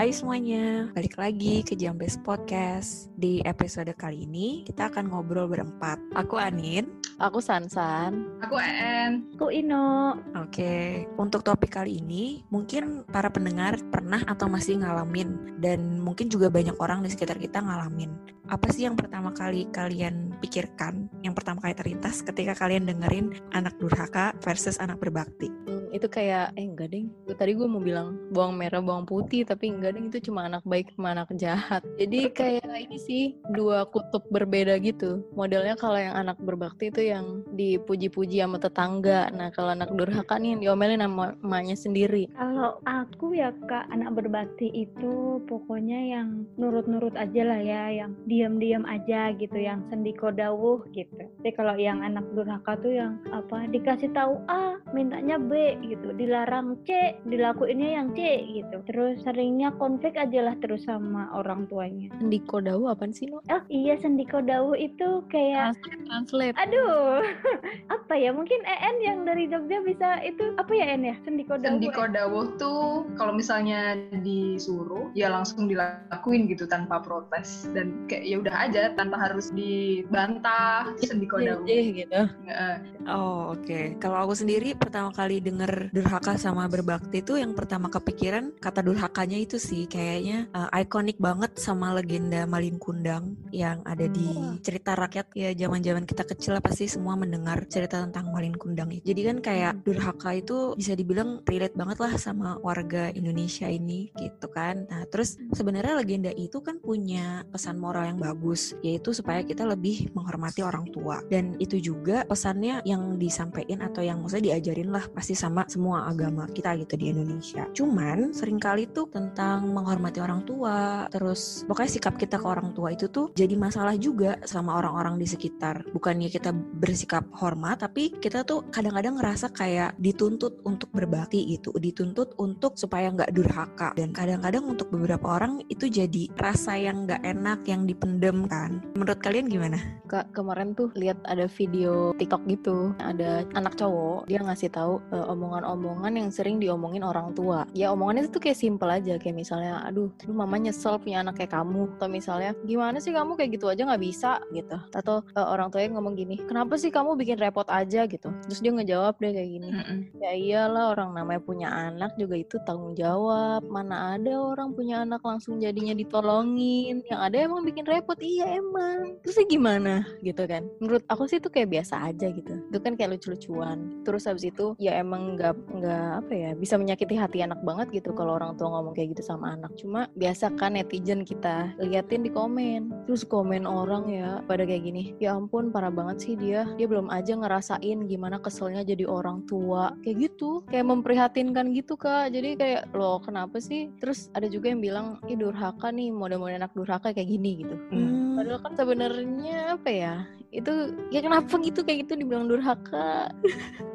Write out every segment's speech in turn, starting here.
Hai semuanya, balik lagi ke Jambes Podcast. Di episode kali ini kita akan ngobrol berempat. Aku Anin. Aku Sansan. Aku En. Aku Ino. Oke, untuk topik kali ini mungkin para pendengar pernah atau masih ngalamin dan mungkin juga banyak orang di sekitar kita ngalamin. Apa sih yang pertama kali kalian pikirkan, yang pertama kali terlintas ketika kalian dengerin anak durhaka versus anak berbakti? Itu kayak eh enggak deng. Tadi gue mau bilang bawang merah bawang putih tapi enggak deng itu cuma anak baik sama anak jahat. Jadi kayak ini sih dua kutub berbeda gitu. Modelnya kalau yang anak berbakti itu yang dipuji-puji sama tetangga. Nah kalau anak durhaka nih yang diomelin sama emaknya sendiri. Kalau aku ya kak anak berbakti itu pokoknya yang nurut-nurut aja lah ya, yang diam-diam aja gitu, yang sendiko dawuh gitu. Tapi kalau yang anak durhaka tuh yang apa dikasih tahu A, mintanya B gitu, dilarang C, dilakuinnya yang C gitu. Terus seringnya konflik aja lah terus sama orang tuanya. Sendiko dawu apaan sih no? Oh iya sendiko dawuh itu kayak Translate, translate. aduh apa ya mungkin EN yang dari Jogja bisa itu apa ya En ya sendiko dawuh Sendiko dawuh tuh kalau misalnya disuruh ya langsung dilakuin gitu tanpa protes dan kayak ya udah aja tanpa harus dibantah sendiko dawuh. Deh, gitu. Oh oke, kalau aku sendiri pertama kali denger durhaka sama berbakti itu yang pertama kepikiran kata durhakanya itu sih kayaknya uh, ikonik banget sama legenda Malin Kundang yang ada di Hmm. cerita rakyat ya zaman-zaman kita kecil lah pasti semua mendengar cerita tentang Malin Kundang ya. Jadi kan kayak durhaka itu bisa dibilang relate banget lah sama warga Indonesia ini gitu kan. Nah terus sebenarnya legenda itu kan punya pesan moral yang bagus yaitu supaya kita lebih menghormati orang tua dan itu juga pesannya yang disampaikan atau yang maksudnya diajarin lah pasti sama semua agama kita gitu di Indonesia. Cuman sering kali tuh tentang menghormati orang tua, terus pokoknya sikap kita ke orang tua itu tuh jadi masalah juga sama orang-orang di sekitar. Bukannya kita bersikap hormat, tapi kita tuh kadang-kadang ngerasa kayak dituntut untuk berbakti gitu, dituntut untuk supaya nggak durhaka. Dan kadang-kadang untuk beberapa orang itu jadi rasa yang nggak enak, yang dipendem kan. Menurut kalian gimana? Kak kemarin tuh lihat ada video TikTok gitu, ada anak cowok dia ngasih tahu eh, omongan-omongan yang sering diomongin orang tua. Ya omongannya itu tuh kayak simple aja, kayak misalnya, aduh, lu mama nyesel punya anak kayak kamu, atau misalnya, gimana sih kamu kayak gitu aja nggak bisa? Gitu, atau eh, orang tuanya ngomong gini, kenapa sih kamu bikin repot aja? Gitu, terus dia ngejawab deh kayak gini, ya iyalah orang namanya punya anak juga itu tanggung jawab, mana ada orang punya anak langsung jadinya ditolongin, yang ada emang bikin repot, iya emang, terusnya gimana? Gitu kan. Menurut aku sih itu kayak biasa aja gitu. Itu kan kayak lucu-lucuan. Terus habis itu ya emang nggak nggak apa ya bisa menyakiti hati anak banget gitu kalau orang tua ngomong kayak gitu sama anak. Cuma biasa kan netizen kita liatin di komen. Terus komen orang ya pada kayak gini ya ampun parah banget sih dia. Dia belum aja ngerasain gimana keselnya jadi orang tua. Kayak gitu kayak memprihatinkan gitu kak. Jadi kayak loh kenapa sih? Terus ada juga yang bilang ih durhaka nih model-model anak durhaka kayak gini gitu. Hmm. Padahal kan sebenarnya apa ya? Itu ya kenapa gitu kayak gitu dibilang durhaka?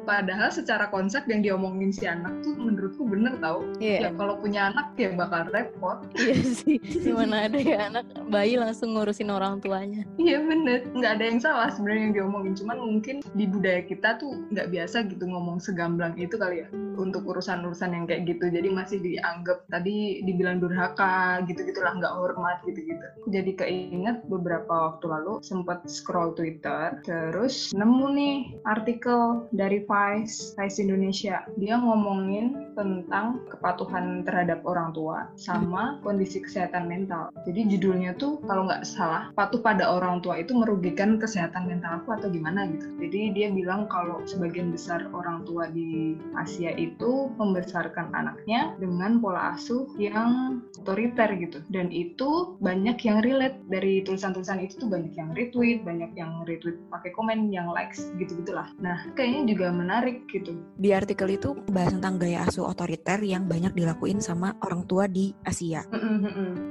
Padahal secara konsep yang diomongin si anak tuh menurutku bener tau. Iya, Ya kalau punya anak ya bakal repot. iya sih. Gimana ada ya anak bayi langsung ngurusin orang tuanya. Iya bener, nggak ada yang salah sebenarnya yang diomongin. Cuman mungkin di budaya kita tuh nggak biasa gitu ngomong segamblang itu kali ya. Untuk urusan-urusan yang kayak gitu, jadi masih dianggap tadi dibilang durhaka gitu-gitulah nggak hormat gitu-gitu. Jadi keinget beberapa waktu lalu sempat scroll Twitter, terus nemu nih artikel dari Vice, Vice Indonesia. Dia ngomongin tentang kepatuhan terhadap orang tua sama kondisi kesehatan mental. Jadi judulnya tuh kalau nggak salah patuh pada orang tua itu merugikan kesehatan mental aku atau gimana gitu. Jadi dia bilang kalau sebagian besar orang tua di Asia itu membesarkan anaknya dengan pola asuh yang otoriter gitu. Dan itu banyak yang relate dari tulisan-tulisan itu tuh banyak yang retweet, banyak yang retweet pakai komen, yang likes gitu-gitulah. Nah, kayaknya juga menarik gitu. Di artikel itu bahas tentang gaya asuh otoriter yang banyak dilakuin sama orang tua di Asia.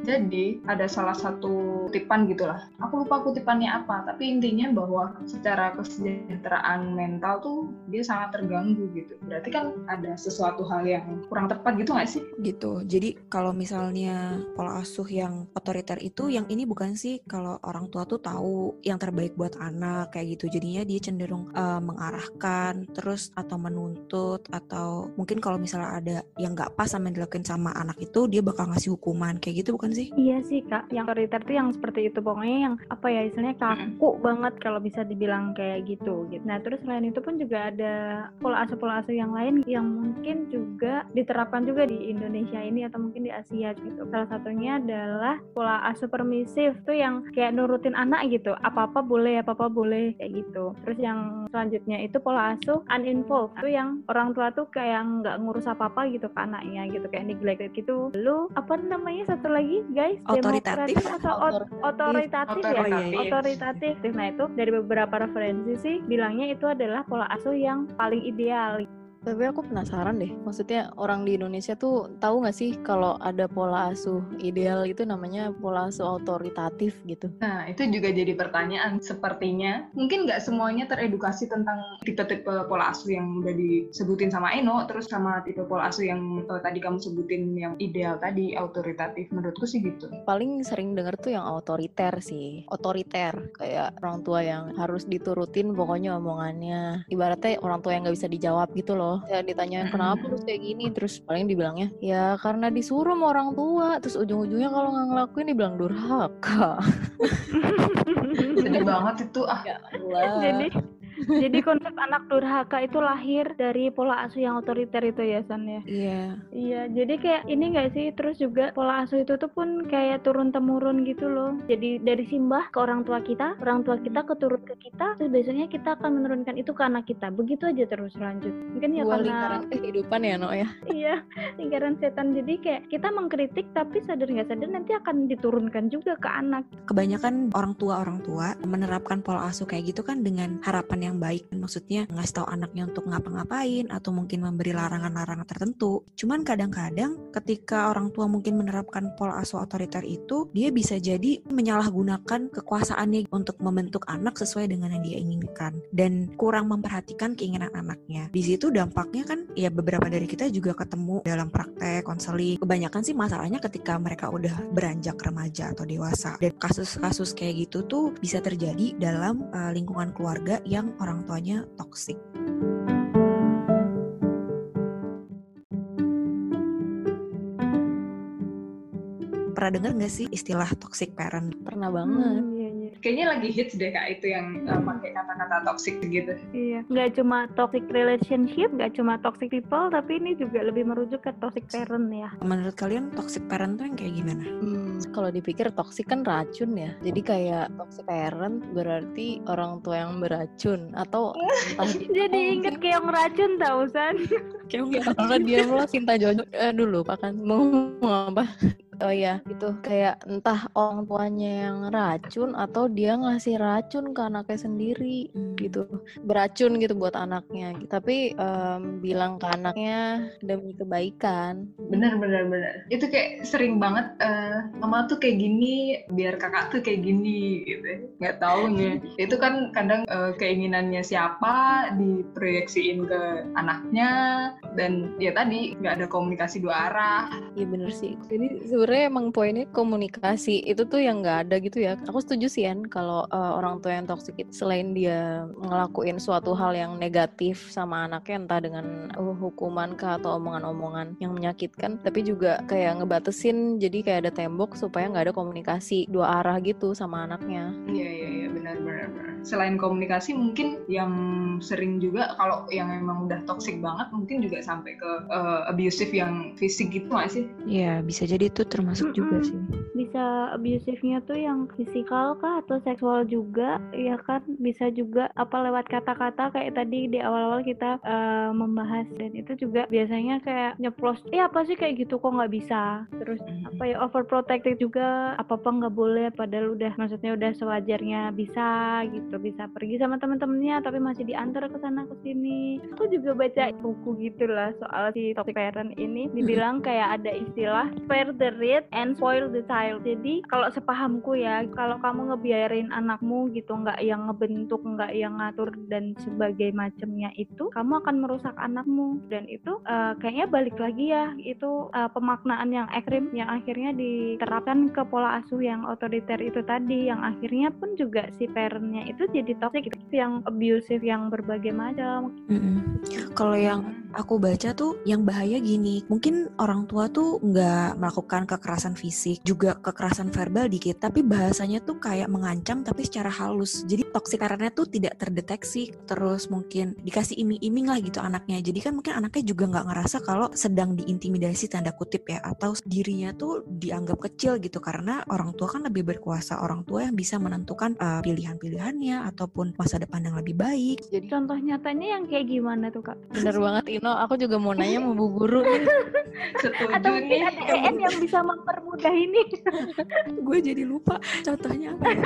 Jadi ada salah satu kutipan gitulah. Aku lupa kutipannya apa, tapi intinya bahwa secara kesejahteraan mental tuh dia sangat terganggu gitu. Berarti kan ada sesuatu hal yang kurang tepat gitu nggak sih? gitu. Jadi kalau misalnya pola asuh yang otoriter itu yang ini bukan sih kalau orang tua tuh tahu yang terbaik buat anak kayak gitu jadinya dia cenderung uh, mengarahkan terus atau menuntut atau mungkin kalau misalnya ada yang nggak pas sama yang dilakuin sama anak itu dia bakal ngasih hukuman. Kayak gitu bukan sih? Iya sih kak. Yang otoriter tuh yang seperti itu. Pokoknya yang apa ya istilahnya kaku banget kalau bisa dibilang kayak gitu gitu. Nah terus selain itu pun juga ada pola asuh pola asuh yang lain yang mungkin juga diterapkan juga di Indonesia ini atau mungkin di Asia gitu. Salah satunya adalah pola asuh permisif tuh yang kayak nurutin anak gitu. Apa apa boleh apa apa boleh kayak gitu. Terus yang selanjutnya itu pola asuh uninvolved. Itu yang orang tua tuh kayak nggak ngurus apa apa gitu ke anaknya gitu kayak neglected gitu. Lu apa namanya satu lagi guys? Otoritatif. Atau otoritatif, ya? otoritatif. otoritatif. Nah itu dari beberapa referensi sih bilangnya itu adalah pola asuh yang paling ideal tapi aku penasaran deh, maksudnya orang di Indonesia tuh tahu nggak sih kalau ada pola asuh ideal itu namanya pola asuh otoritatif gitu? Nah itu juga jadi pertanyaan. Sepertinya mungkin nggak semuanya teredukasi tentang tipe-tipe pola asuh yang udah disebutin sama Eno, terus sama tipe pola asuh yang uh, tadi kamu sebutin yang ideal tadi otoritatif. Menurutku sih gitu. Paling sering denger tuh yang otoriter sih, otoriter kayak orang tua yang harus diturutin pokoknya omongannya. Ibaratnya orang tua yang nggak bisa dijawab gitu loh ya ditanyain kenapa terus kayak gini? Terus paling dibilangnya ya karena disuruh sama orang tua. Terus ujung-ujungnya kalau nggak ngelakuin dibilang durhaka. Sedih banget itu ah. Ya jadi jadi konsep anak durhaka itu lahir dari pola asuh yang otoriter itu ya San ya? Iya. Iya, jadi kayak ini enggak sih terus juga pola asuh itu tuh pun kayak turun temurun gitu loh. Jadi dari simbah ke orang tua kita, orang tua kita keturun ke kita, terus biasanya kita akan menurunkan itu ke anak kita. Begitu aja terus lanjut. Mungkin ya Dua karena lingkaran kehidupan ya, No ya. iya, lingkaran setan. Jadi kayak kita mengkritik tapi sadar nggak sadar nanti akan diturunkan juga ke anak. Kebanyakan orang tua orang tua menerapkan pola asuh kayak gitu kan dengan harapan yang baik maksudnya ngasih tahu anaknya untuk ngapa-ngapain atau mungkin memberi larangan-larangan tertentu. Cuman kadang-kadang ketika orang tua mungkin menerapkan pola asuh otoriter itu dia bisa jadi menyalahgunakan kekuasaannya untuk membentuk anak sesuai dengan yang dia inginkan dan kurang memperhatikan keinginan anaknya. Di situ dampaknya kan ya beberapa dari kita juga ketemu dalam praktek konseling. Kebanyakan sih masalahnya ketika mereka udah beranjak remaja atau dewasa. Dan kasus-kasus kayak gitu tuh bisa terjadi dalam uh, lingkungan keluarga yang orang tuanya toksik. Pernah dengar nggak sih istilah toxic parent? Pernah banget. Kayaknya lagi hits deh kak itu yang uh, pakai kata-kata toxic gitu. Iya. Nggak cuma toxic relationship, nggak cuma toxic people, tapi ini juga lebih merujuk ke toxic parent ya. Menurut kalian toxic parent tuh yang kayak gimana? Hmm, kalau dipikir toxic kan racun ya. Jadi kayak toxic parent berarti orang tua yang beracun atau Jadi inget keong racun tau San. keong ya, kalau dia lo Sinta Jojo eh, dulu pak kan mau ngomong apa Oh iya, itu kayak entah orang tuanya yang racun atau dia ngasih racun ke anaknya sendiri gitu, beracun gitu buat anaknya. Tapi um, bilang ke anaknya demi kebaikan. Bener bener bener. Itu kayak sering banget uh, mama tuh kayak gini, biar kakak tuh kayak gini gitu. Nggak tahu nih. itu kan kadang uh, keinginannya siapa diproyeksiin ke anaknya dan ya tadi nggak ada komunikasi dua arah. Iya bener sih. Jadi sebenarnya emang poinnya komunikasi. Itu tuh yang nggak ada gitu ya. Aku setuju sih kan kalau uh, orang tua yang toksik itu selain dia ngelakuin suatu hal yang negatif sama anaknya entah dengan uh, hukuman kah atau omongan-omongan yang menyakitkan tapi juga kayak ngebatesin jadi kayak ada tembok supaya nggak ada komunikasi dua arah gitu sama anaknya. Iya iya iya benar benar benar. Selain komunikasi mungkin yang sering juga kalau yang emang udah toxic banget mungkin juga sampai ke uh, abusive yang fisik gitu nggak sih? Iya bisa jadi itu termasuk mm -hmm. juga sih. Bisa abusifnya tuh yang fisikal kah atau seksual juga ya kan? Bisa juga apa lewat kata-kata kayak tadi di awal-awal kita uh, membahas. Dan itu juga biasanya kayak nyeplos eh apa sih kayak gitu? Kok nggak bisa? Terus apa ya overprotective juga. Apa apa nggak boleh padahal udah maksudnya udah sewajarnya bisa gitu. Bisa pergi sama teman-temannya tapi masih diantar ke sana ke sini. Aku juga baca buku gitulah soal si toxic parent ini. Dibilang kayak ada istilah spare rich and spoil the child. Jadi kalau sepahamku ya kalau kamu ngebiayarin anakmu gitu nggak yang ngebentuk nggak yang ngatur dan sebagai macamnya itu kamu akan merusak anakmu. Dan itu uh, kayaknya balik lagi ya itu uh, pemaknaan yang ekstrim yang akhirnya diterapkan ke pola asuh yang otoriter itu tadi. Yang akhirnya pun juga si parentnya itu jadi toxic yang abusive yang berbagai macam. Kalau yang aku baca tuh yang bahaya gini, mungkin orang tua tuh nggak melakukan kekerasan fisik, juga kekerasan verbal dikit, tapi bahasanya tuh kayak mengancam tapi secara halus. Jadi toxic parentnya tuh tidak terdeteksi, terus mungkin dikasih iming-iming lah gitu anaknya. Jadi kan mungkin anaknya juga nggak ngerasa kalau sedang diintimidasi tanda kutip ya, atau dirinya tuh dianggap kecil gitu karena orang tua kan lebih berkuasa, orang tua yang bisa menentukan uh, pilihan-pilihannya ataupun masa depan yang lebih baik. Jadi contoh nyatanya yang kayak gimana tuh kak bener banget Ino, aku juga mau nanya mau bu guru nih. Setuju atau mungkin nih. ada EN yang bisa mempermudah ini Gue jadi lupa contohnya apa ya?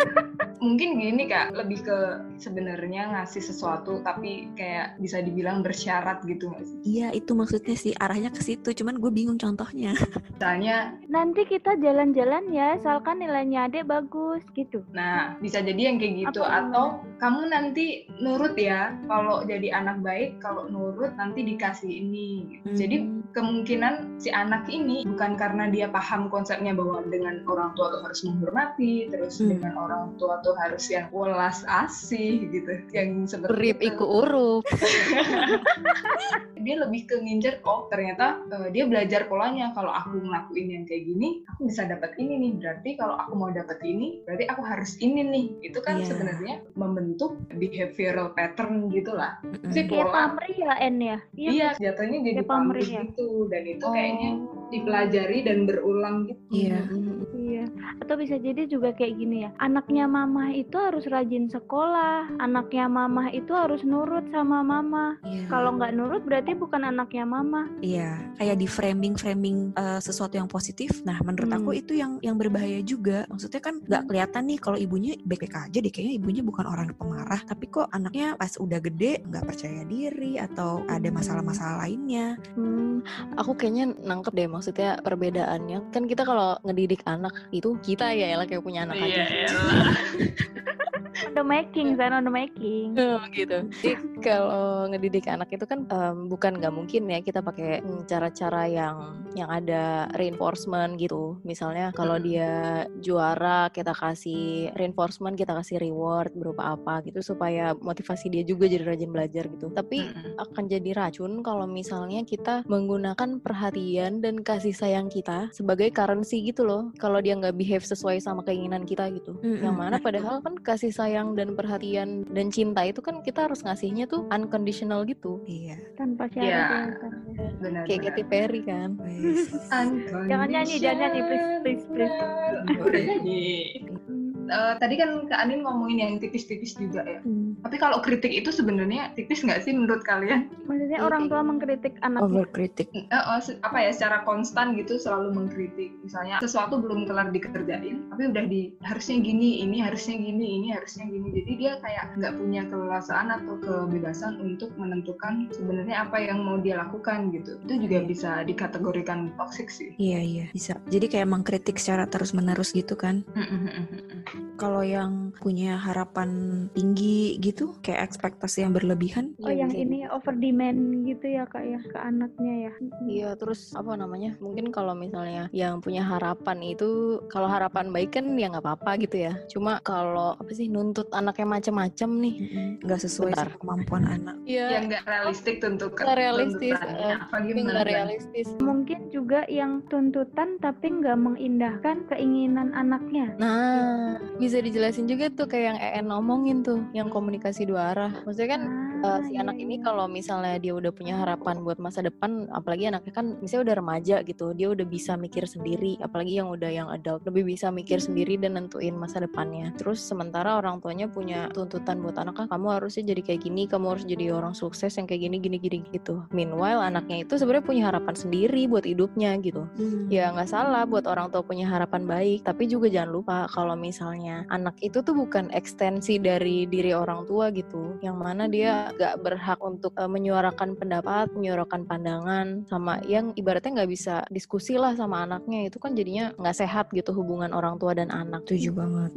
Mungkin gini kak, lebih ke sebenarnya ngasih sesuatu tapi kayak bisa dibilang bersyarat gitu nggak sih? Iya itu maksudnya sih arahnya ke situ, cuman gue bingung contohnya. Misalnya, nanti kita jalan-jalan ya asalkan nilainya adek bagus gitu nah bisa jadi yang kayak gitu Apa atau kamu nanti nurut ya kalau jadi anak baik kalau nurut nanti dikasih ini. Hmm. Jadi kemungkinan si anak ini bukan karena dia paham konsepnya bahwa dengan orang tua tuh harus menghormati, terus Hmm. dengan orang tua tuh harus yang welas asih gitu, yang seperti Urip itu. iku urup. dia lebih ke ngincer oh ternyata eh, dia belajar polanya kalau aku ngelakuin yang kayak gini aku bisa dapat ini nih berarti kalau aku mau dapat ini berarti aku harus ini nih itu kan Iya. sebenarnya membentuk behavioral pattern gitulah. Si kayak pola. pamrih ya ya iya jatuhnya jadi Kayak pamrih pamrih ya? gitu dan itu kayaknya Oh. Dipelajari dan berulang gitu Iya. Iya, atau bisa jadi juga kayak gini ya. Anaknya mama itu harus rajin sekolah, anaknya mama itu harus nurut sama mama. Iya. Kalau nggak nurut berarti bukan anaknya mama. Iya, kayak di framing framing uh, sesuatu yang positif. Nah, menurut aku Hmm. itu yang yang berbahaya juga. Maksudnya kan nggak kelihatan nih kalau ibunya baik-baik aja deh. Kayaknya ibunya bukan orang pemarah, tapi kok anaknya pas udah gede nggak percaya diri atau ada masalah-masalah lainnya. Hmm, aku kayaknya nangkep deh maksudnya perbedaannya. Kan kita kalau ngedidik anak itu kita ya elah kayak punya anak aja. On the making, Zan, on the making. Oh, gitu. Jadi kalau ngedidik anak itu kan em, bukan nggak mungkin ya kita pakai cara-cara yang yang ada reinforcement gitu. Misalnya kalau Mm. dia juara kita kasih reinforcement, kita kasih reward berupa apa gitu supaya motivasi dia juga jadi rajin belajar gitu. Tapi Mm-mm. akan jadi racun kalau misalnya kita menggunakan perhatian dan kasih sayang kita sebagai currency gitu loh. Kalau dia nggak behave sesuai sama keinginan kita gitu. Yang mana padahal kan kasih sayang dan perhatian dan cinta itu kan kita harus ngasihnya tuh unconditional gitu. Iya. Tanpa syarat Iya. ya, benar Kayak Katy Perry kan. Jangan nyanyi, jangan nyanyi, please, please, please. Eh, tadi kan Kak Anin ngomongin yang tipis-tipis juga ya. Hmm. Tapi kalau kritik itu sebenarnya tipis nggak sih menurut kalian? Maksudnya orang tua mengkritik anaknya. Overkritik. Eh, oh, se- apa ya secara konstan gitu selalu mengkritik misalnya sesuatu belum kelar dikerjain tapi udah di harusnya gini ini harusnya gini ini harusnya gini jadi dia kayak nggak punya keleluasaan atau kebebasan untuk menentukan sebenarnya apa yang mau dia lakukan gitu itu juga bisa dikategorikan toxic sih Iya iya bisa. Jadi kayak mengkritik secara terus menerus gitu kan. Kalau yang punya harapan tinggi gitu, kayak ekspektasi yang berlebihan. Oh yang ini ya, over demand gitu ya kak ya ke anaknya ya. Iya, terus apa namanya? Mungkin kalau misalnya yang punya harapan itu kalau harapan baik kan ya nggak apa-apa gitu ya. Cuma kalau apa sih nuntut anaknya macem-macem nih. Nggak sesuai Bentar. sama kemampuan anak. Iya. yang nggak realistik tentu Nggak realistis, eh, apa tapi gimana nggak realistis. Mungkin juga yang tuntutan tapi nggak mengindahkan keinginan anaknya. Nah, bisa dijelasin juga tuh kayak yang EN ngomongin tuh, yang komunikasi dua arah. Maksudnya kan Ah, eh, si iya, anak ini iya. kalau misalnya dia udah punya harapan buat masa depan, apalagi anaknya kan misalnya udah remaja gitu, dia udah bisa mikir sendiri, apalagi yang udah yang adult lebih bisa mikir sendiri dan nentuin masa depannya. Terus sementara orang tuanya punya tuntutan buat anaknya, kamu harusnya jadi kayak gini, kamu harus jadi orang sukses yang kayak gini gini gini gitu. Meanwhile anaknya itu sebenarnya punya harapan sendiri buat hidupnya gitu. Hmm. Ya nggak salah buat orang tua punya harapan baik, tapi juga jangan lupa kalau misalnya anak itu tuh bukan ekstensi dari diri orang tua gitu, yang mana dia nggak berhak untuk uh, menyuarakan pendapat, menyuarakan pandangan sama yang ibaratnya nggak bisa diskusi lah sama anaknya itu kan jadinya nggak sehat gitu hubungan orang tua dan anak. Setuju banget.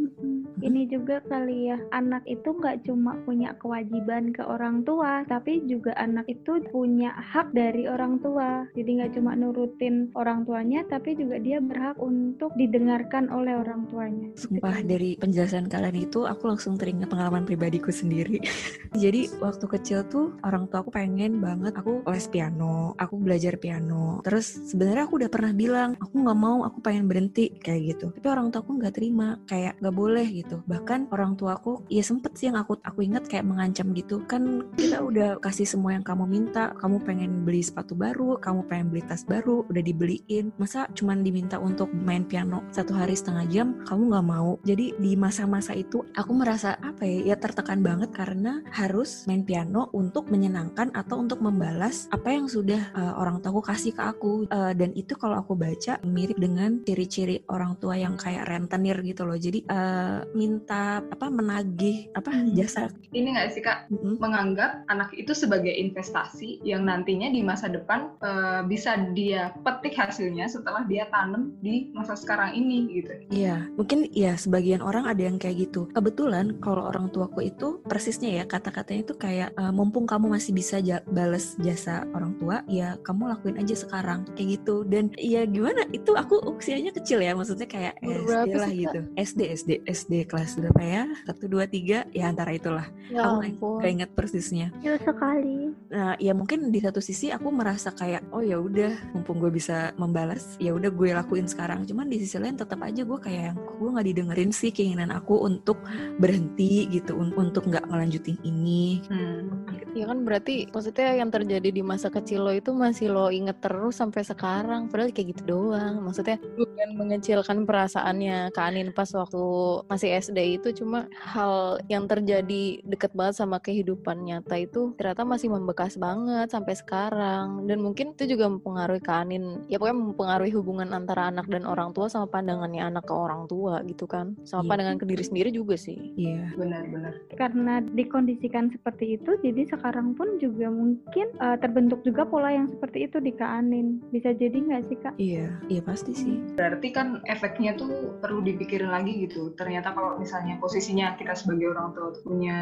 Ini juga kali ya, anak itu nggak cuma punya kewajiban ke orang tua, tapi juga anak itu punya hak dari orang tua. Jadi nggak cuma nurutin orang tuanya, tapi juga dia berhak untuk didengarkan oleh orang tuanya. Sumpah dari penjelasan kalian itu aku langsung teringat pengalaman pribadiku sendiri. Jadi waktu kecil tuh orang tua aku pengen banget aku les piano, aku belajar piano. Terus sebenarnya aku udah pernah bilang aku nggak mau, aku pengen berhenti kayak gitu. Tapi orang tua aku nggak terima, kayak nggak boleh gitu bahkan orang tuaku ya sempet sih yang aku aku inget kayak mengancam gitu kan kita udah kasih semua yang kamu minta kamu pengen beli sepatu baru kamu pengen beli tas baru udah dibeliin masa cuman diminta untuk main piano satu hari setengah jam kamu nggak mau jadi di masa-masa itu aku merasa apa ya ya tertekan banget karena harus main piano untuk menyenangkan atau untuk membalas apa yang sudah uh, orang tuaku kasih ke aku. Uh, dan itu kalau aku baca mirip dengan ciri-ciri orang tua yang kayak rentenir gitu loh. Jadi uh, minta apa menagih apa hmm. jasa. Ini nggak sih kak? Hmm. menganggap anak itu sebagai investasi yang nantinya di masa depan uh, bisa dia petik hasilnya setelah dia tanam di masa sekarang ini gitu. Iya mungkin ya sebagian orang ada yang kayak gitu. Kebetulan kalau orang tuaku itu persisnya ya kata-katanya itu kayak uh, mumpung kamu masih bisa ja balas jasa orang tua ya kamu lakuin aja sekarang. Kayak gitu. Dan ya gimana? Itu aku usianya kecil ya maksudnya kayak SD lah gitu. SD SD SD kelas berapa ya? Satu dua tiga ya antara itulah. Ya aku gak ingat persisnya. Ya sekali. Nah ya mungkin di satu sisi aku merasa kayak oh ya udah mumpung gue bisa membalas ya udah gue lakuin sekarang. Cuman di sisi lain tetap aja gue kayak gue nggak didengerin sih keinginan aku untuk berhenti gitu untuk nggak ngelanjutin ini. Hmm. ya kan berarti maksudnya yang terjadi di masa kecil lo itu masih lo inget terus sampai sekarang padahal kayak gitu doang. Maksudnya bukan mengecilkan perasaannya ke Anin pas waktu masih SD itu cuma hal yang terjadi deket banget sama kehidupan nyata itu ternyata masih membekas banget sampai sekarang. Dan mungkin itu juga mempengaruhi Kanin ya pokoknya mempengaruhi hubungan antara anak dan orang tua sama pandangannya anak ke orang tua gitu kan sama yeah. pandangan ke diri sendiri juga sih. Iya. Yeah. benar-benar karena dikondisikan seperti itu jadi sekarang pun juga mungkin uh, terbentuk juga pola yang seperti itu di Kanin bisa jadi nggak sih kak? Iya. Iya pasti sih. Berarti kan efeknya tuh perlu dipikirin lagi gitu. Ternyata kalau misalnya posisinya kita sebagai orang tua punya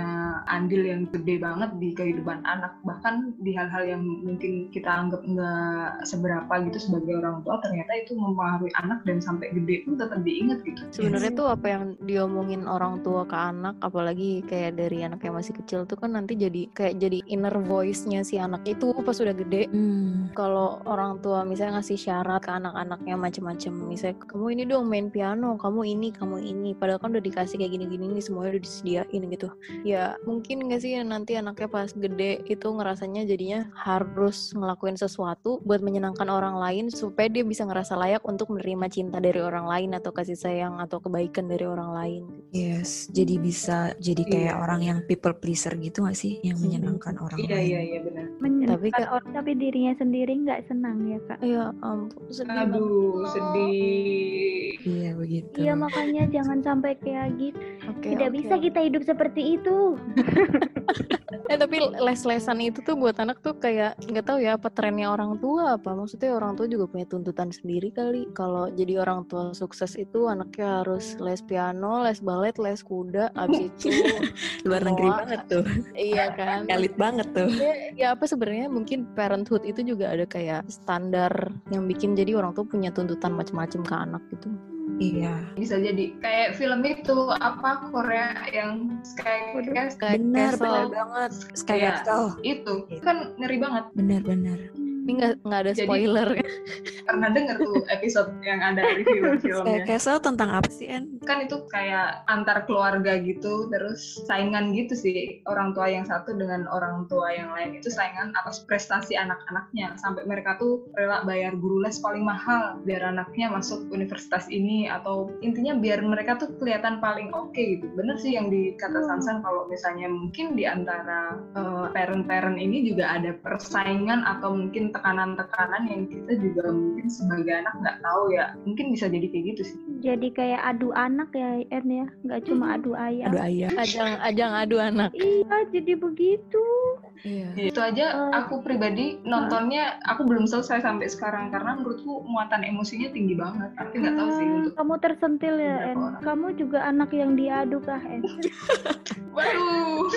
andil yang gede banget di kehidupan anak bahkan di hal-hal yang mungkin kita anggap nggak seberapa gitu sebagai orang tua ternyata itu mempengaruhi anak dan sampai gede pun tetap diingat gitu. Sebenarnya tuh apa yang diomongin orang tua ke anak apalagi kayak dari anak yang masih kecil tuh kan nanti jadi kayak jadi inner voice-nya si anak itu pas udah gede. Hmm. kalau orang tua misalnya ngasih syarat ke anak-anaknya macam-macam misalnya kamu ini dong main piano kamu ini kamu ini. Padahal kan udah dikasih dikasih kayak gini-gini nih semuanya udah disediain gitu. Ya mungkin gak sih nanti anaknya pas gede itu ngerasanya jadinya harus ngelakuin sesuatu buat menyenangkan orang lain supaya dia bisa ngerasa layak untuk menerima cinta dari orang lain atau kasih sayang atau kebaikan dari orang lain yes jadi bisa jadi kayak yeah. orang yang people pleaser gitu gak sih yang menyenangkan hmm. orang iya, lain iya iya benar tapi kan orang tapi dirinya sendiri nggak senang ya kak iya ampun sedih aduh sedih iya begitu iya makanya jangan sampai kayak gitu. Okay, Tidak okay. bisa kita hidup seperti itu. eh tapi les-lesan itu tuh buat anak tuh kayak nggak tahu ya apa trennya orang tua apa maksudnya orang tua juga punya tuntutan sendiri kali kalau jadi orang tua sukses itu anaknya harus les piano les balet les kuda abis itu luar negeri banget tuh iya kan elit banget tuh ya, ya apa sebenarnya mungkin parenthood itu juga ada kayak standar yang bikin jadi orang tuh punya tuntutan macam-macam ke anak gitu Iya. Bisa jadi kayak film itu apa Korea yang Sky Castle. Benar, benar banget. Sky Castle. Itu kan ngeri banget. Benar-benar. Ini nggak nggak ada spoiler Jadi, Pernah denger tuh episode yang ada review filmnya. Castle tentang apa sih En? Kan itu kayak antar keluarga gitu, terus saingan gitu sih orang tua yang satu dengan orang tua yang lain itu saingan atas prestasi anak-anaknya sampai mereka tuh rela bayar guru les paling mahal biar anaknya masuk universitas ini atau intinya biar mereka tuh kelihatan paling oke okay, gitu. Bener sih yang dikata Sansan kalau misalnya mungkin di antara uh, parent-parent ini juga ada persaingan atau mungkin tekanan-tekanan yang kita juga mungkin sebagai anak nggak tahu ya mungkin bisa jadi kayak gitu sih Jadi kayak adu anak ya, En ya, nggak cuma adu ayah. Aduh ayah. Ajang ajang adu anak. Iya, jadi begitu. Iya. Itu aja Eh, aku pribadi nontonnya aku belum selesai sampai sekarang karena menurutku muatan emosinya tinggi banget. Tapi nggak tahu sih Ah, untuk kamu tersentil ya, En. orang. Kamu juga anak yang diadu kah, En? waduh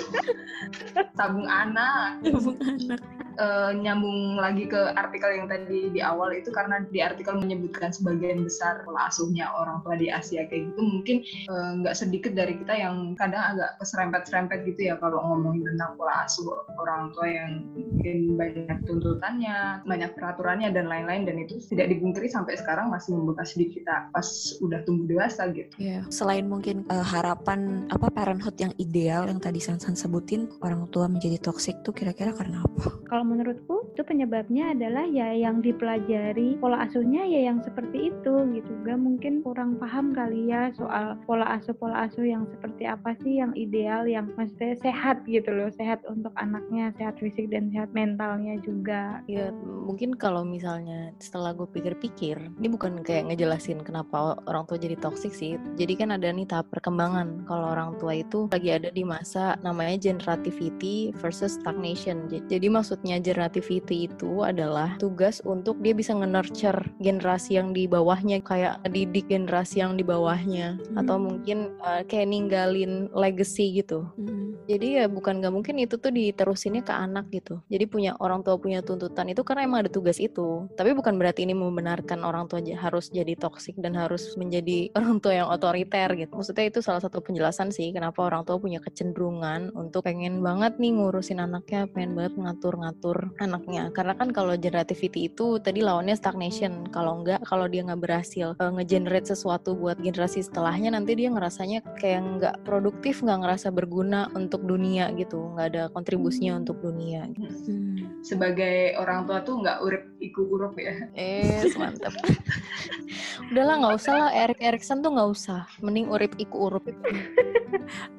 tabung anak Tabung anak. Eh, nyambung lagi ke artikel yang tadi di awal itu karena di artikel menyebutkan sebagian besar pola asuhnya orang tua di Asia kayak gitu mungkin eh, nggak sedikit dari kita yang kadang agak keserempet-serempet gitu ya kalau ngomongin tentang pola asuh orang tua yang mungkin banyak tuntutannya banyak peraturannya dan lain-lain dan itu tidak dipungkiri sampai sekarang masih membekas di kita pas udah tumbuh dewasa gitu Iya. Selain mungkin eh, harapan apa parenthood yang ideal yang tadi Sansan sebutin orang tua menjadi toksik tuh kira-kira karena apa? Kalau menurutku itu penyebabnya adalah ya yang dipelajari pola asuhnya ya yang seperti itu gitu. Gak mungkin kurang paham kali ya soal pola asuh pola asuh yang seperti apa sih yang ideal yang maksudnya sehat gitu loh, sehat untuk anaknya, sehat fisik dan sehat mentalnya juga. Ya mungkin kalau misalnya setelah gue pikir-pikir, ini bukan kayak ngejelasin kenapa orang tua jadi toksik sih. Jadi kan ada nih tahap perkembangan. Kalau orang tua itu lagi ada di masa namanya generativity versus stagnation. Jadi maksudnya generativity itu adalah tugas untuk dia bisa nge-nurture generasi yang di bawahnya kayak didik generasi yang di bawahnya atau Hmm. mungkin uh, kayak ninggalin legacy gitu. Hmm. Jadi ya bukan nggak mungkin itu tuh diterusinnya ke anak gitu. Jadi punya orang tua punya tuntutan itu karena emang ada tugas itu. Tapi bukan berarti ini membenarkan orang tua harus jadi toksik dan harus menjadi orang tua yang otoriter gitu. Maksudnya itu salah satu penjelasan sih kenapa orang tua punya kecenderungan untuk pengen banget nih ngurusin anaknya, pengen banget ngatur-ngatur anaknya. Karena kan kalau generativity itu tadi lawannya stagnation. Kalau enggak, kalau dia nggak berhasil uh, nge-generate sesuatu buat generasi setelahnya nanti dia ngerasanya kayak nggak produktif, nggak ngerasa berguna untuk dunia gitu, nggak ada kontribusinya untuk dunia. gitu. Hmm. sebagai orang tua tuh nggak urip iku urup ya Eh, mantap. Udahlah nggak usah lah, Erik Erikson tuh nggak usah. Mending urip iku urup.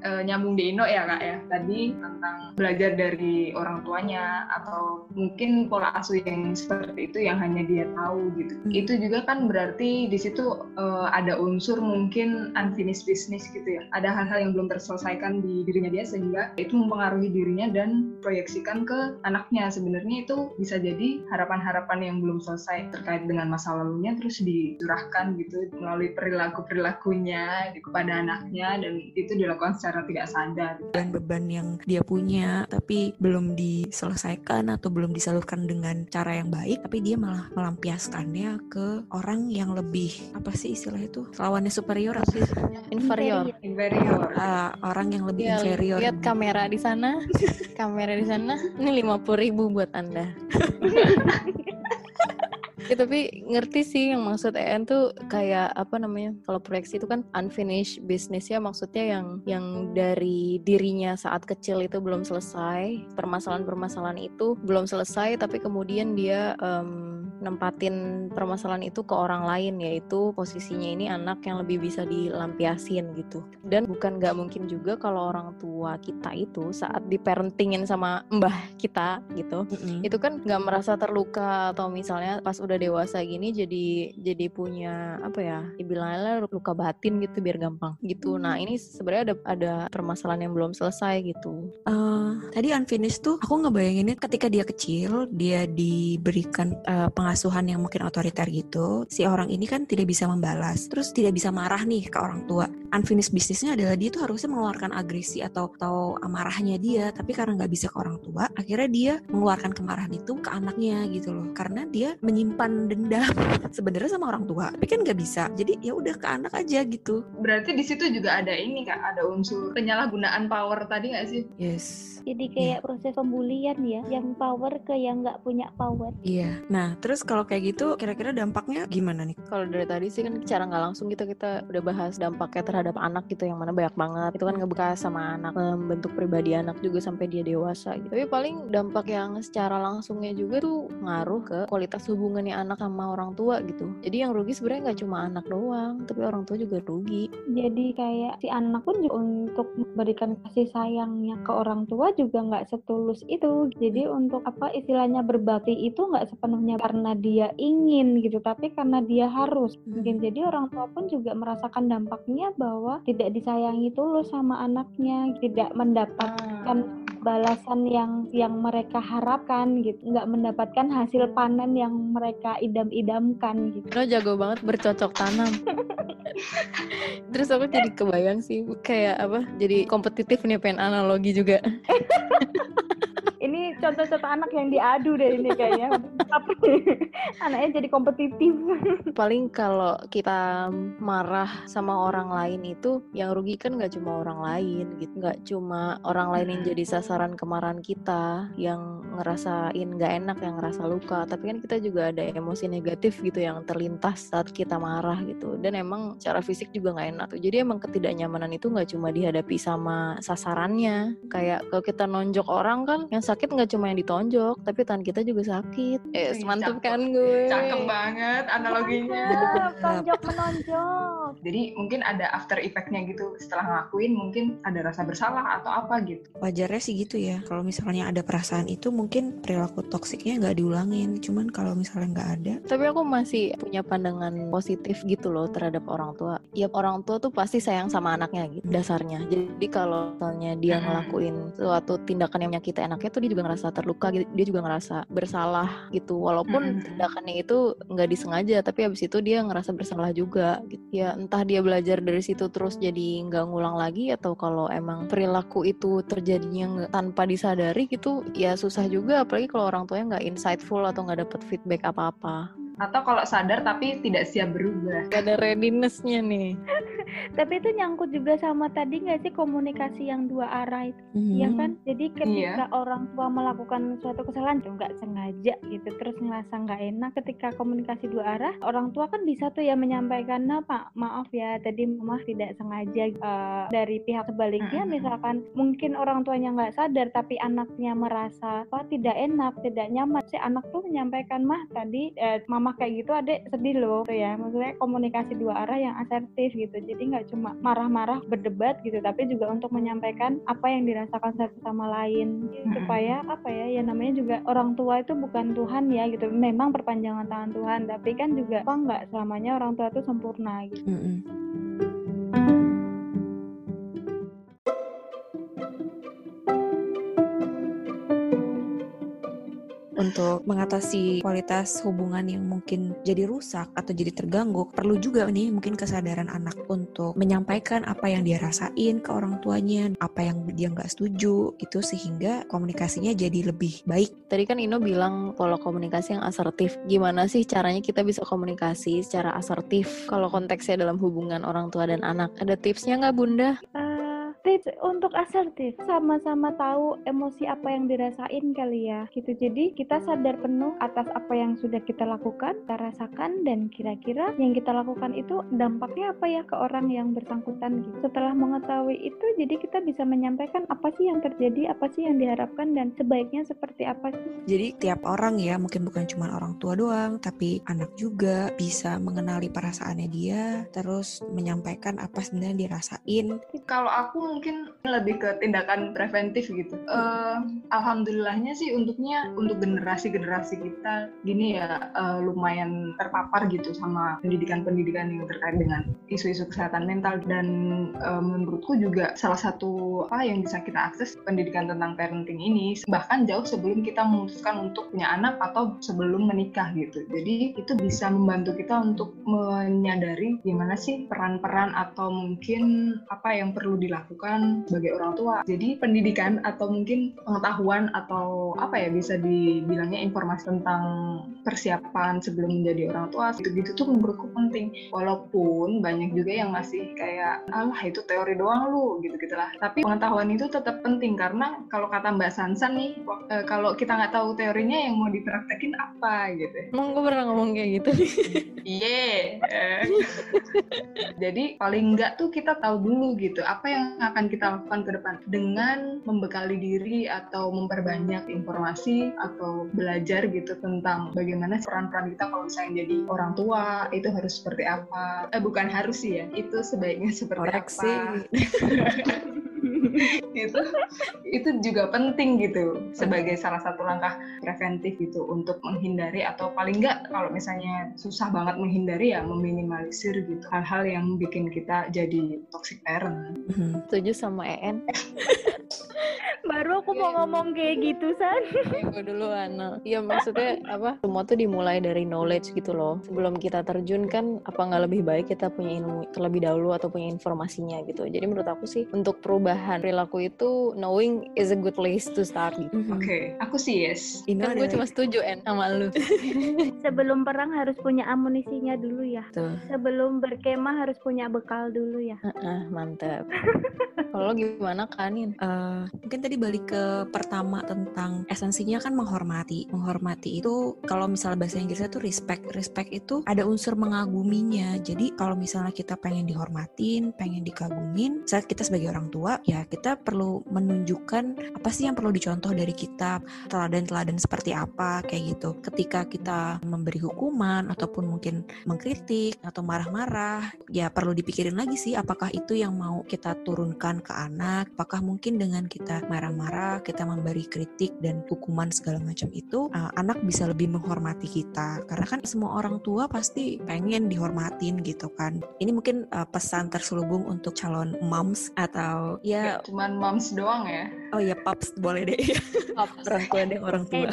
Eh, nyambung di Indo ya kak ya tadi tentang belajar dari orang tuanya atau mungkin pola asuh yang seperti itu yang hanya dia tahu gitu. Hmm. itu juga kan berarti di situ eh, ada unsur mungkin unfinished business gitu ya. Ada hal-hal yang belum terselesaikan di dirinya dia sehingga itu mempengaruhi dirinya dan proyeksikan ke anaknya. Sebenarnya itu bisa jadi harapan-harapan yang belum selesai terkait dengan masa lalunya terus dicurahkan gitu melalui perilaku perilakunya kepada anaknya dan itu dilakukan secara tidak sadar. Beban-beban yang dia punya tapi belum diselesaikan atau belum disalurkan dengan cara yang baik tapi dia malah melampiaskannya ke orang yang lebih apa sih istilah itu lawannya superior apa sih Inferior. inferior Ah, orang yang lebih Ya, inferior lihat kamera di sana, kamera di sana. Ini lima ribu buat anda. Ya, tapi ngerti sih yang maksud EN tuh kayak apa namanya kalau proyeksi itu kan unfinished business ya maksudnya yang yang dari dirinya saat kecil itu belum selesai permasalahan-permasalahan itu belum selesai tapi kemudian dia em, nempatin permasalahan itu ke orang lain yaitu posisinya ini anak yang lebih bisa dilampiasin gitu dan bukan nggak mungkin juga kalau orang tua kita itu saat diparentingin sama mbah kita gitu Mm-mm. itu kan nggak merasa terluka atau misalnya pas udah dewasa gini jadi jadi punya apa ya dibilangnya luka batin gitu biar gampang gitu. Nah ini sebenarnya ada ada permasalahan yang belum selesai gitu. Eh, tadi unfinished tuh aku ngebayanginnya ketika dia kecil dia diberikan eh, pengasuhan yang mungkin otoriter gitu si orang ini kan tidak bisa membalas terus tidak bisa marah nih ke orang tua. Unfinished bisnisnya adalah dia tuh harusnya mengeluarkan agresi atau atau amarahnya dia tapi karena nggak bisa ke orang tua akhirnya dia mengeluarkan kemarahan itu ke anaknya gitu loh. Karena dia menyimpan dendam sebenarnya sama orang tua tapi kan nggak bisa. Jadi ya udah ke anak aja gitu. Berarti di situ juga ada ini kak ada unsur penyalahgunaan power tadi nggak sih? Yes. Jadi kayak proses pembulian ya, yang power ke yang nggak punya power. Iya. Nah, terus kalau kayak gitu, kira-kira dampaknya gimana nih? kalau dari tadi sih kan secara nggak langsung gitu kita udah bahas dampaknya terhadap anak gitu yang mana banyak banget. Itu kan ngebekas sama anak membentuk pribadi anak juga sampai dia dewasa gitu. Tapi paling dampak yang secara langsungnya juga tuh ngaruh ke kualitas hubungannya anak sama orang tua gitu jadi yang rugi sebenarnya nggak cuma anak doang tapi orang tua juga rugi Jadi kayak si anak pun juga untuk memberikan kasih sayangnya ke orang tua juga nggak setulus itu. Jadi untuk apa istilahnya berbakti itu nggak sepenuhnya karena dia ingin gitu, tapi karena dia harus. Hmm. Mungkin jadi orang tua pun juga merasakan dampaknya bahwa tidak disayangi tulus sama anaknya, tidak mendapatkan balasan yang yang mereka harapkan gitu, nggak mendapatkan hasil panen yang mereka idam-idamkan gitu. Lo jago banget bercocok tanam. Terus aku jadi kebayang sih kayak apa? Jadi kompetitif nih pengen analogi juga. Ini contoh-contoh anak yang diadu deh ini kayaknya. Anaknya jadi kompetitif. Paling kalau kita marah sama orang lain itu yang rugi kan nggak cuma orang lain gitu, nggak cuma orang lain yang jadi sasaran kemarahan kita, yang ngerasain nggak enak, yang ngerasa luka, tapi kan kita juga ada emosi negatif gitu yang terlintas saat kita marah gitu. Dan emang secara fisik juga nggak enak. Jadi emang ketidaknyamanan itu nggak cuma dihadapi sama sasarannya. Kayak kalau kita nonjok orang kan, yang sakit nggak cuma yang ditonjok, tapi tangan kita juga sakit. Eh, mantep kan gue. Cakep banget analoginya. Tonjok menonjok. Jadi mungkin ada after effect-nya gitu. Setelah ngelakuin mungkin ada rasa bersalah atau apa gitu. Wajarnya sih gitu ya. Kalau misalnya ada perasaan itu mungkin perilaku toksiknya nggak diulangin. Cuman kalau misalnya nggak ada, Tapi aku masih punya pandangan positif gitu loh terhadap orang tua. Ya orang tua tuh pasti sayang sama anaknya gitu dasarnya. Jadi kalau misalnya dia Mm-mm. ngelakuin suatu tindakan yang menyakiti anaknya tuh dia juga ngerasa terluka gitu. Dia juga ngerasa bersalah gitu. Walaupun Mm-mm. tindakannya itu nggak disengaja tapi habis itu dia ngerasa bersalah juga gitu. Ya entah dia belajar dari situ terus jadi nggak ngulang lagi atau kalau emang perilaku itu terjadinya tanpa disadari gitu ya susah juga apalagi kalau orang tuanya nggak insightful atau nggak dapet feedback apa-apa. Atau kalau sadar tapi tidak siap berubah. Gak ada readiness-nya nih. Tapi itu nyangkut juga sama tadi nggak sih komunikasi yang dua arah itu, hmm, ya kan? Jadi ketika Iya. orang tua melakukan suatu kesalahan tuh nggak sengaja gitu, terus ngerasa nggak enak ketika komunikasi dua arah, orang tua kan bisa tuh ya menyampaikan, nah pak maaf ya tadi mama tidak sengaja Eh, dari pihak sebaliknya, Mm-mm. misalkan mungkin orang tuanya nggak sadar tapi anaknya merasa apa tidak enak, tidak nyaman, si anak tuh menyampaikan mah tadi eh, mama kayak gitu adek sedih loh tuh ya, maksudnya komunikasi dua arah yang asertif gitu, jadi nggak cuma marah-marah berdebat gitu tapi juga untuk menyampaikan apa yang dirasakan satu sama lain. Supaya apa ya ya namanya juga orang tua itu bukan Tuhan ya gitu. Memang perpanjangan tangan Tuhan tapi kan juga apa nggak selamanya orang tua itu sempurna gitu. Mm-mm. Untuk mengatasi kualitas hubungan yang mungkin jadi rusak atau jadi terganggu, perlu juga nih mungkin kesadaran anak untuk menyampaikan apa yang dia rasain ke orang tuanya, apa yang dia nggak setuju, itu sehingga komunikasinya jadi lebih baik. Tadi kan Ino bilang pola komunikasi yang asertif. Gimana sih caranya kita bisa komunikasi secara asertif kalau konteksnya dalam hubungan orang tua dan anak? Ada tipsnya nggak Bunda? Eh, untuk asertif sama-sama tahu emosi apa yang dirasain kali ya gitu. Jadi kita sadar penuh atas apa yang sudah kita lakukan kita rasakan dan kira-kira yang kita lakukan itu dampaknya apa ya ke orang yang bersangkutan gitu. Setelah mengetahui itu jadi kita bisa menyampaikan apa sih yang terjadi apa sih yang diharapkan dan sebaiknya seperti apa sih. Jadi tiap orang ya, mungkin bukan cuma orang tua doang, tapi anak juga bisa mengenali perasaannya dia, terus menyampaikan apa sebenarnya dirasain. Kalau aku mungkin lebih ke tindakan preventif gitu. Eh, alhamdulillahnya sih untuknya untuk generasi-generasi kita gini ya eh, lumayan terpapar gitu sama pendidikan-pendidikan yang terkait dengan isu-isu kesehatan mental dan eh, menurutku juga salah satu apa yang bisa kita akses pendidikan tentang parenting ini bahkan jauh sebelum kita memutuskan untuk punya anak atau sebelum menikah gitu. Jadi itu bisa membantu kita untuk menyadari gimana sih peran-peran atau mungkin apa yang perlu dilakukan sebagai orang tua. Jadi pendidikan atau mungkin pengetahuan atau apa ya bisa dibilangnya informasi tentang persiapan sebelum menjadi orang tua gitu-gitu tuh menurutku penting. Walaupun banyak juga yang masih kayak alah itu teori doang lu gitu gitulah. Tapi pengetahuan itu tetap penting karena kalau kata Mbak Sansan nih eh, kalau kita nggak tahu teorinya yang mau dipraktekin apa gitu. Emang gue pernah ngomong kayak gitu. Iya. eh. Jadi paling enggak tuh kita tahu dulu gitu apa yang akan kita lakukan ke depan dengan membekali diri atau memperbanyak informasi atau belajar gitu tentang bagaimana peran-peran kita kalau misalnya jadi orang tua itu harus seperti apa. Eh bukan harus sih ya, itu sebaiknya seperti Koreksi. apa. itu itu juga penting gitu sebagai salah satu langkah preventif gitu untuk menghindari atau paling nggak kalau misalnya susah banget menghindari ya meminimalisir gitu hal-hal yang bikin kita jadi toxic parent. Mhm. Setuju sama EN. Baru aku mau ngomong kayak gitu, San. Gue dulu Ana. Iya maksudnya apa? Semua tuh dimulai dari knowledge gitu loh. Sebelum kita terjun kan apa nggak lebih baik kita punya ilmu terlebih dahulu atau punya informasinya gitu. Jadi menurut aku sih untuk perubahan perilaku itu knowing is a good place to start gitu. Oke, aku sih yes. Ino Kan gue cuma setuju En sama lu. Sebelum perang harus punya amunisinya dulu ya. tuh. Sebelum berkemah harus punya bekal dulu ya. Ah mantap. Kalau gimana Kanin? Eh, mungkin tadi balik ke pertama tentang esensinya kan menghormati. Menghormati itu kalau misalnya bahasa Inggrisnya tuh respect. Respect itu ada unsur mengaguminya. Jadi kalau misalnya kita pengen dihormatin, pengen dikagumin, saat kita sebagai orang tua, ya kita perlu menunjukkan apa sih yang perlu dicontoh dari kita, teladan-teladan seperti apa kayak gitu. Ketika kita memberi hukuman ataupun mungkin mengkritik atau marah-marah, ya perlu dipikirin lagi sih apakah itu yang mau kita turunkan ke anak, apakah mungkin dengan kita marah-marah, kita memberi kritik dan hukuman segala macam itu, uh, anak bisa lebih menghormati kita. Karena kan semua orang tua pasti pengen dihormatin gitu kan. Ini mungkin uh, pesan terselubung untuk calon moms atau ya, Gak cuman moms doang ya. oh ya paps boleh deh orang tua deh orang tua.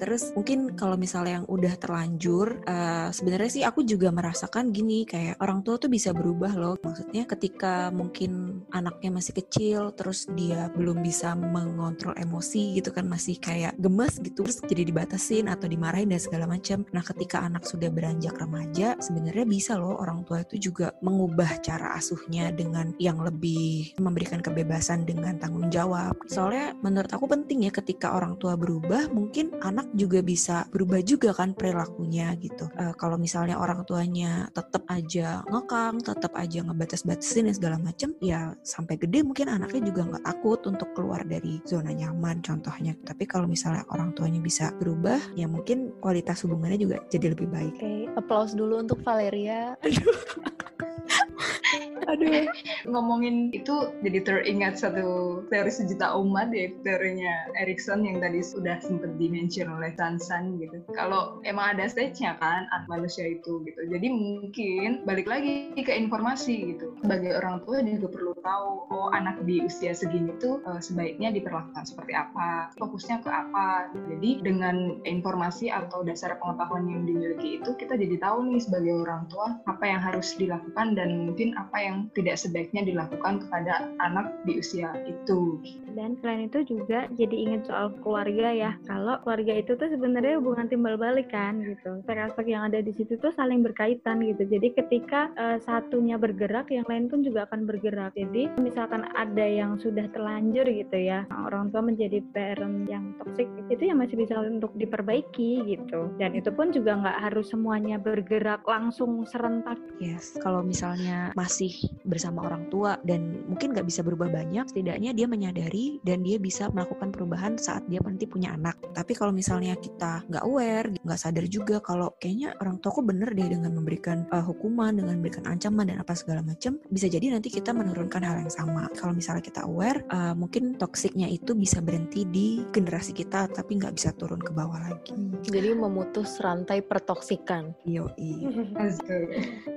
Terus mungkin kalau misalnya yang udah terlanjur, eh, sebenarnya sih aku juga merasakan gini kayak orang tua tuh bisa berubah loh. Maksudnya ketika mungkin anaknya masih kecil, terus dia belum bisa mengontrol emosi gitu kan masih kayak gemes gitu, terus jadi dibatasin atau dimarahin dan segala macam. Nah ketika anak sudah beranjak remaja, sebenarnya bisa loh orang tua itu juga mengubah cara asuhnya dengan yang lebih memberikan kebebasan dengan tanggung jawab. Soalnya menurut aku penting ya ketika orang tua berubah, mungkin anak juga bisa berubah juga kan perilakunya gitu. Eh, kalau misalnya orang tuanya tetap aja ngekang, tetap aja ngebatas-batasin dan segala macem, ya sampai gede mungkin anaknya juga nggak takut untuk keluar dari zona nyaman contohnya. Tapi kalau misalnya orang tuanya bisa berubah, ya mungkin kualitas hubungannya juga jadi lebih baik. Oke, applause dulu untuk Valeria. Aduh. Ngomongin itu jadi teringat satu teori sejuta umat ya teorinya Erikson yang tadi sudah sempat dimention oleh Tansan gitu. Kalau emang ada stage-nya kan manusia itu gitu. Jadi mungkin balik lagi ke informasi gitu. Sebagai orang tua juga perlu tahu oh anak di usia segini tuh eh, sebaiknya diperlakukan seperti apa, fokusnya ke apa. Jadi dengan informasi atau dasar pengetahuan yang dimiliki itu kita jadi tahu nih sebagai orang tua apa yang harus dilakukan dan mungkin apa yang tidak sebaiknya dilakukan kepada anak di usia itu. Dan selain itu juga jadi ingat soal keluarga ya. Kalau keluarga itu tuh sebenarnya hubungan timbal balik kan gitu. Aspek-aspek yang ada di situ tuh saling berkaitan gitu. Jadi ketika eh, satunya bergerak, yang lain pun juga akan bergerak. Jadi misalkan ada yang sudah terlanjur gitu ya, orang tua menjadi parent yang toksik itu yang masih bisa untuk diperbaiki gitu. Dan itu pun juga nggak harus semuanya bergerak langsung serentak. Yes, kalau misalnya masih bersama orang tua dan mungkin nggak bisa berubah banyak, setidaknya dia menyadari dan dia bisa melakukan perubahan saat dia nanti punya anak. Tapi kalau misalnya kita nggak aware, nggak sadar juga kalau kayaknya orang tuaku bener deh dengan memberikan uh, hukuman, dengan memberikan ancaman dan apa segala macam, bisa jadi nanti kita menurunkan hal yang sama. Kalau misalnya kita aware, uh, mungkin toksiknya itu bisa berhenti di generasi kita, tapi nggak bisa turun ke bawah lagi. Jadi memutus rantai pertoksikan. Yoi.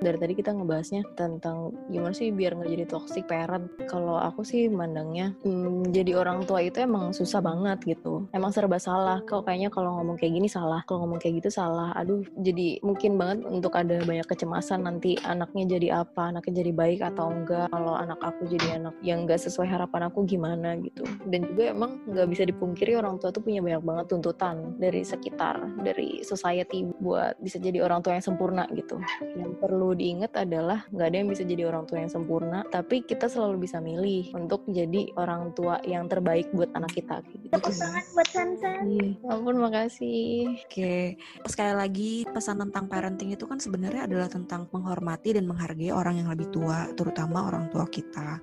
Dari tadi kita ngebahasnya tentang gimana sih biar nggak jadi toxic parent. Kalau aku sih mandangnya hmm, jadi orang tua itu emang susah banget gitu. Emang serba salah. Kok kayaknya kalau ngomong kayak gini salah, kalau ngomong kayak gitu salah. Aduh, jadi mungkin banget untuk ada banyak kecemasan nanti anaknya jadi apa, anaknya jadi baik atau enggak. Kalau anak aku jadi anak yang nggak sesuai harapan aku gimana gitu. Dan juga emang nggak bisa dipungkiri orang tua tuh punya banyak banget tuntutan dari sekitar, dari society buat bisa jadi orang tua yang sempurna gitu. Yang perlu diingat adalah nggak ada yang bisa jadi orang tua yang sempurna, tapi kita selalu bisa milih untuk jadi orang tua yang terbaik buat anak kita. Gitu. Buat Sansan. Iya, ampun makasih. Oke, sekali lagi pesan tentang parenting itu kan sebenarnya adalah tentang menghormati dan menghargai orang yang lebih tua, terutama orang tua kita.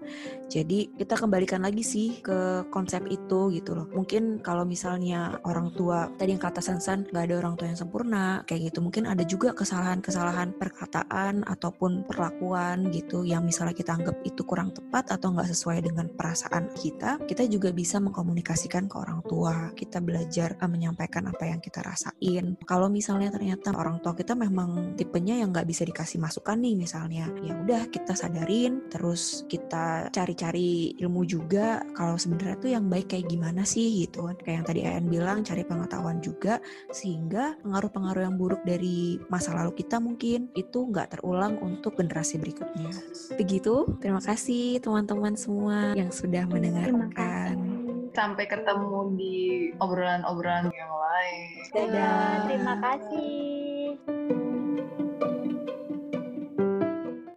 Jadi kita kembalikan lagi sih ke konsep itu gitu loh. Mungkin kalau misalnya orang tua tadi yang kata Sansan nggak ada orang tua yang sempurna kayak gitu. Mungkin ada juga kesalahan-kesalahan perkataan ataupun perlakuan gitu yang misalnya kita anggap itu kurang tepat atau nggak sesuai dengan perasaan kita, kita juga bisa mengkomunikasikan ke orang tua. Kita belajar uh, menyampaikan apa yang kita rasain. Kalau misalnya ternyata orang tua kita memang tipenya yang nggak bisa dikasih masukan nih misalnya, ya udah kita sadarin, terus kita cari-cari ilmu juga. Kalau sebenarnya tuh yang baik kayak gimana sih gitu kan? Kayak yang tadi Ayan bilang, cari pengetahuan juga sehingga pengaruh-pengaruh yang buruk dari masa lalu kita mungkin itu nggak terulang untuk generasi berikutnya. Begitu, terima kasih teman-teman semua yang sudah mendengarkan. Sampai ketemu di obrolan-obrolan yang lain. Dadah. Terima kasih.